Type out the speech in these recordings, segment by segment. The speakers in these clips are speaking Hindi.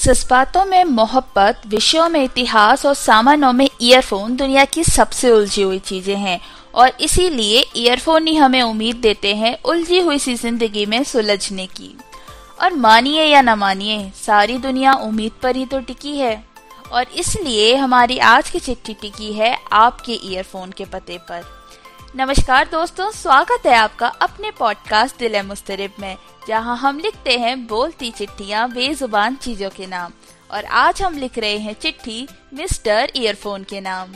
जज्बातों में मोहब्बत, विषयों में इतिहास और सामानों में ईयरफोन दुनिया की सबसे उलझी हुई चीज़ें हैं। और इसीलिए ईयरफोन ही हमें उम्मीद देते हैं उलझी हुई सी ज़िंदगी में सुलझने की। और मानिए या न मानिए, सारी दुनिया उम्मीद पर ही तो टिकी है। और इसलिए हमारी आज की चिट्ठी टिकी है आपके ईयरफोन के पते पर। नमस्कार दोस्तों, स्वागत है आपका अपने पॉडकास्ट दिल मुस्तरब में, जहाँ हम लिखते हैं बोलती चिट्ठियाँ बेजुबान चीज़ों के नाम, और आज हम लिख रहे हैं चिट्ठी मिस्टर ईयरफोन के नाम।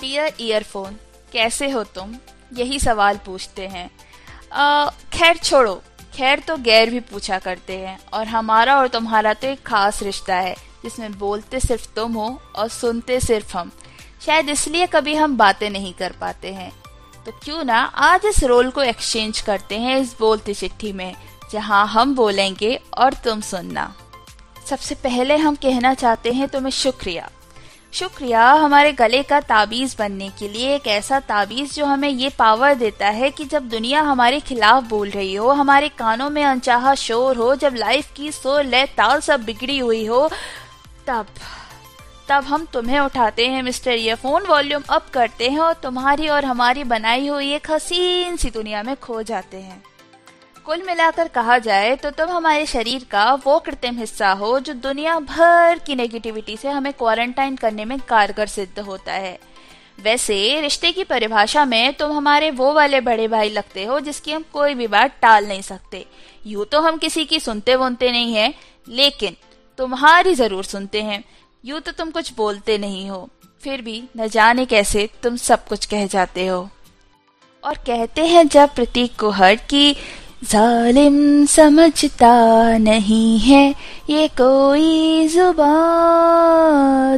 डियर ईयरफोन, कैसे हो तुम? यही सवाल पूछते हैं। खैर छोड़ो, खैर तो गैर भी पूछा करते हैं, और हमारा और तुम्हारा तो एक खास रिश्ता है जिसमें बोलते सिर्फ़ तुम हो और सुनते सिर्फ़ हम। शायद इसलिए कभी हम बातें नहीं कर पाते हैं। तो क्यों ना आज इस रोल को एक्सचेंज करते हैं इस बोलती चिट्ठी में, जहाँ हम बोलेंगे और तुम सुनना। सबसे पहले हम कहना चाहते हैं तुम्हें शुक्रिया। शुक्रिया हमारे गले का ताबीज बनने के लिए, एक ऐसा ताबीज जो हमें ये पावर देता है कि जब दुनिया हमारे खिलाफ बोल रही हो, हमारे कानों में अनचाहा शोर हो, जब लाइफ की सो ले ताल सब बिगड़ी हुई हो तब तब हम तुम्हें उठाते हैं, मिस्टर ईयरफोन वॉल्यूम अप करते हैं और तुम्हारी और हमारी बनाई हुई एक हसीन सी दुनिया में खो जाते हैं। कुल मिलाकर कहा जाए तो तुम हमारे शरीर का वो कृत्रिम हिस्सा हो जो दुनिया भर की नेगेटिविटी से हमें क्वारंटाइन करने में कारगर सिद्ध होता है। वैसे, रिश्ते की परिभाषा में तुम हमारे वो वाले बड़े भाई लगते हो जिसकी हम कोई भी बात टाल नहीं सकते। यूँ तो हम किसी की सुनते वनते नहीं है, लेकिन तुम्हारी ज़रूर सुनते हैं। यूँ तो तुम कुछ बोलते नहीं हो। फिर भी न जाने कैसे तुम सब कुछ कह जाते हो। और कहते हैं जब प्रतीक को हर की जालिम समझता नहीं है ये कोई जुबा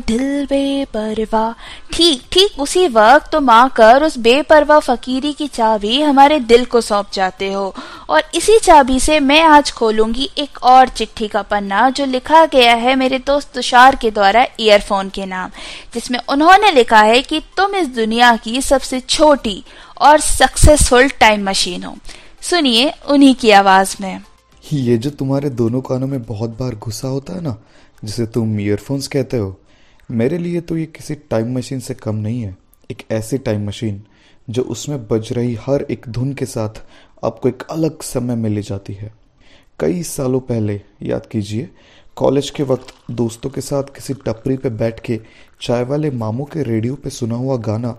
दिल बेपरवा। ठीक ठीक, उसी वक्त तुम आकर उस बेपरवा फकीरी की चाबी हमारे दिल को सौंप जाते हो। और इसी चाबी से मैं आज खोलूँगी एक और चिट्ठी का पन्ना जो लिखा गया है मेरे दोस्त तुषार के द्वारा ईयरफोन के नाम, जिसमें उन्होंने लिखा है कि तुम इस दुनिया की सबसे छोटी और सक्सेसफुल टाइम मशीन हो। सुनिए उन्हीं की आवाज़ में। ये जो तुम्हारे दोनों कानों में बहुत बार घुसा होता है ना, जिसे तुम ईयरफोन्स कहते हो, मेरे लिए तो ये किसी टाइम मशीन से कम नहीं है। एक ऐसी टाइम मशीन जो उसमें बज रही हर एक धुन के साथ आपको एक अलग समय में ले जाती है। कई सालों पहले, याद कीजिए कॉलेज के वक्त दोस्तों के साथ किसी टपरी पे बैठ के चाय वाले मामू के रेडियो पे सुना हुआ गाना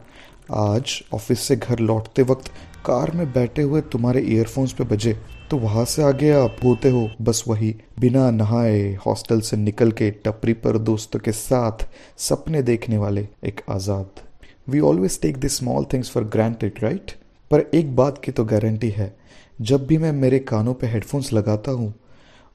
आज ऑफ़िस से घर लौटते वक्त कार में बैठे हुए तुम्हारे ईयरफोन्स पे बजे तो वहाँ से आगे आप होते हो, बस वही, बिना नहाए हॉस्टल से निकल के टपरी पर दोस्तों के साथ सपने देखने वाले एक आज़ाद. We always take this small things for granted right पर एक बात की तो गारंटी है, जब भी मैं मेरे कानों पे हेडफोन्स लगाता हूँ,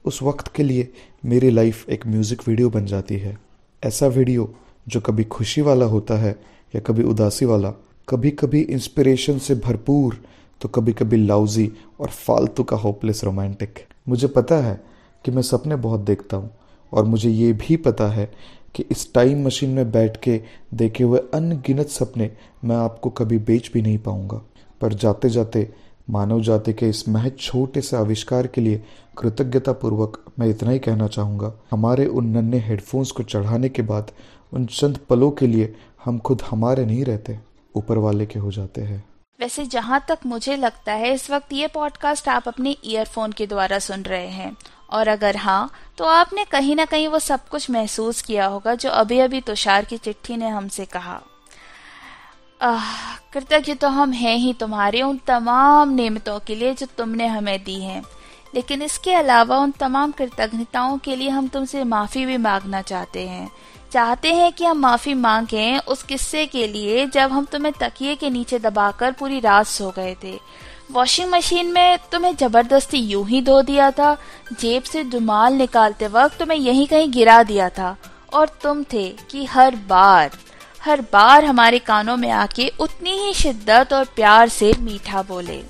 उस वक्त के लिए मेरी लाइफ एक म्यूज़िक वीडियो बन जाती है। ऐसा वीडियो जो कभी खुशी वाला होता है या कभी उदासी वाला कभी कभी इंस्पिरेशन से भरपूर तो कभी कभी लाउजी और फालतू का होपलेस रोमांटिक मुझे पता है कि मैं सपने बहुत देखता हूँ, और मुझे ये भी पता है कि इस टाइम मशीन में बैठ के देखे हुए अनगिनत सपने मैं आपको कभी बेच भी नहीं पाऊँगा। पर जाते जाते मानव जाति के इस महज छोटे से आविष्कार के लिए कृतज्ञता पूर्वक मैं इतना ही कहना चाहूँगा, हमारे उन नन्हे हेडफोन्स को चढ़ाने के बाद, उन चंद पलों के लिए हम खुद हमारे नहीं रहते, ऊपर वाले के हो जाते हैं। वैसे जहाँ तक मुझे लगता है, इस वक्त ये पॉडकास्ट आप अपने ईयरफोन के द्वारा सुन रहे हैं। और अगर हाँ तो आपने कहीं ना कहीं वो सब कुछ महसूस किया होगा, जो अभी अभी तुषार की चिट्ठी ने हमसे कहा। कृतज्ञ तो हम हैं ही तुम्हारे उन तमाम नियमतों के लिए जो तुमने हमें दी हैं। लेकिन इसके अलावा उन तमाम कृतज्ञताओं के लिए हम तुमसे माफ़ी भी मांगना चाहते हैं। चाहते हैं कि हम माफ़ी मांगें उस किस्से के लिए जब हम तुम्हें तकिए के नीचे दबाकर पूरी रात सो गए थे। वॉशिंग मशीन में तुम्हें ज़बरदस्ती यूँ ही धो दिया था। जेब से दुमाल निकालते वक्त तुम्हें यहीं कहीं गिरा दिया था। और तुम थे कि हर बार हर बार हमारे कानों में आके उतनी ही शिद्दत और प्यार से मीठा बोले।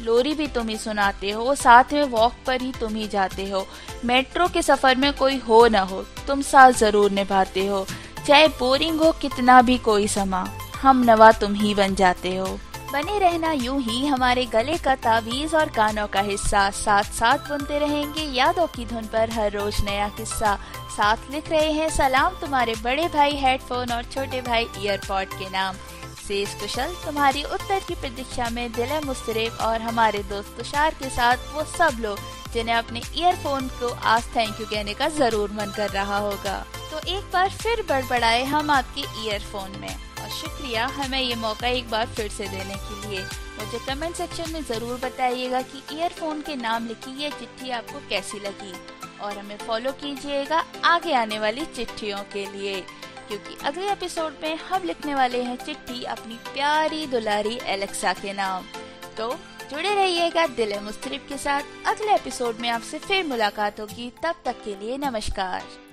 लोरी भी तुम ही सुनाते हो, साथ में वॉक पर ही तुम ही जाते हो। मेट्रो के सफ़र में कोई हो न हो, तुम साथ ज़रूर निभाते हो। चाहे बोरिंग हो, कितना भी कोई समा, हम नवा तुम ही बन जाते हो। बने रहना यूँ ही हमारे गले का तावीज और कानों का हिस्सा। साथ साथ बुनते रहेंगे यादों की धुन पर हर रोज नया किस्सा। साथ लिख रहे हैं, सलाम तुम्हारे बड़े भाई हेडफोन और छोटे भाई ईयरपॉड के नाम। शेष कुशल तुम्हारी उत्तर की प्रतीक्षा में दिल मुस्तरब और हमारे दोस्त तुषार के साथ वो सब लोग, जिन्हें अपने ईयरफोन को आज थैंक यू कहने का ज़रूर मन कर रहा होगा। तो एक बार फिर बड़बड़ाए हम आपके ईयरफोन में। और शुक्रिया हमें ये मौका एक बार फिर से देने के लिए। मुझे कमेंट सेक्शन में ज़रूर बताइएगा कि ईयरफोन के नाम लिखी ये चिट्ठी आपको कैसी लगी। और हमें फॉलो कीजिएगा आगे आने वाली चिट्ठियों के लिए। क्योंकि अगले एपिसोड में हम लिखने वाले हैं चिट्ठी अपनी प्यारी दुलारी एलेक्सा के नाम। तो जुड़े रहिएगा दिल मुस्तरिब के साथ अगले एपिसोड में आपसे फिर मुलाकात होगी। तब तक के लिए नमस्कार।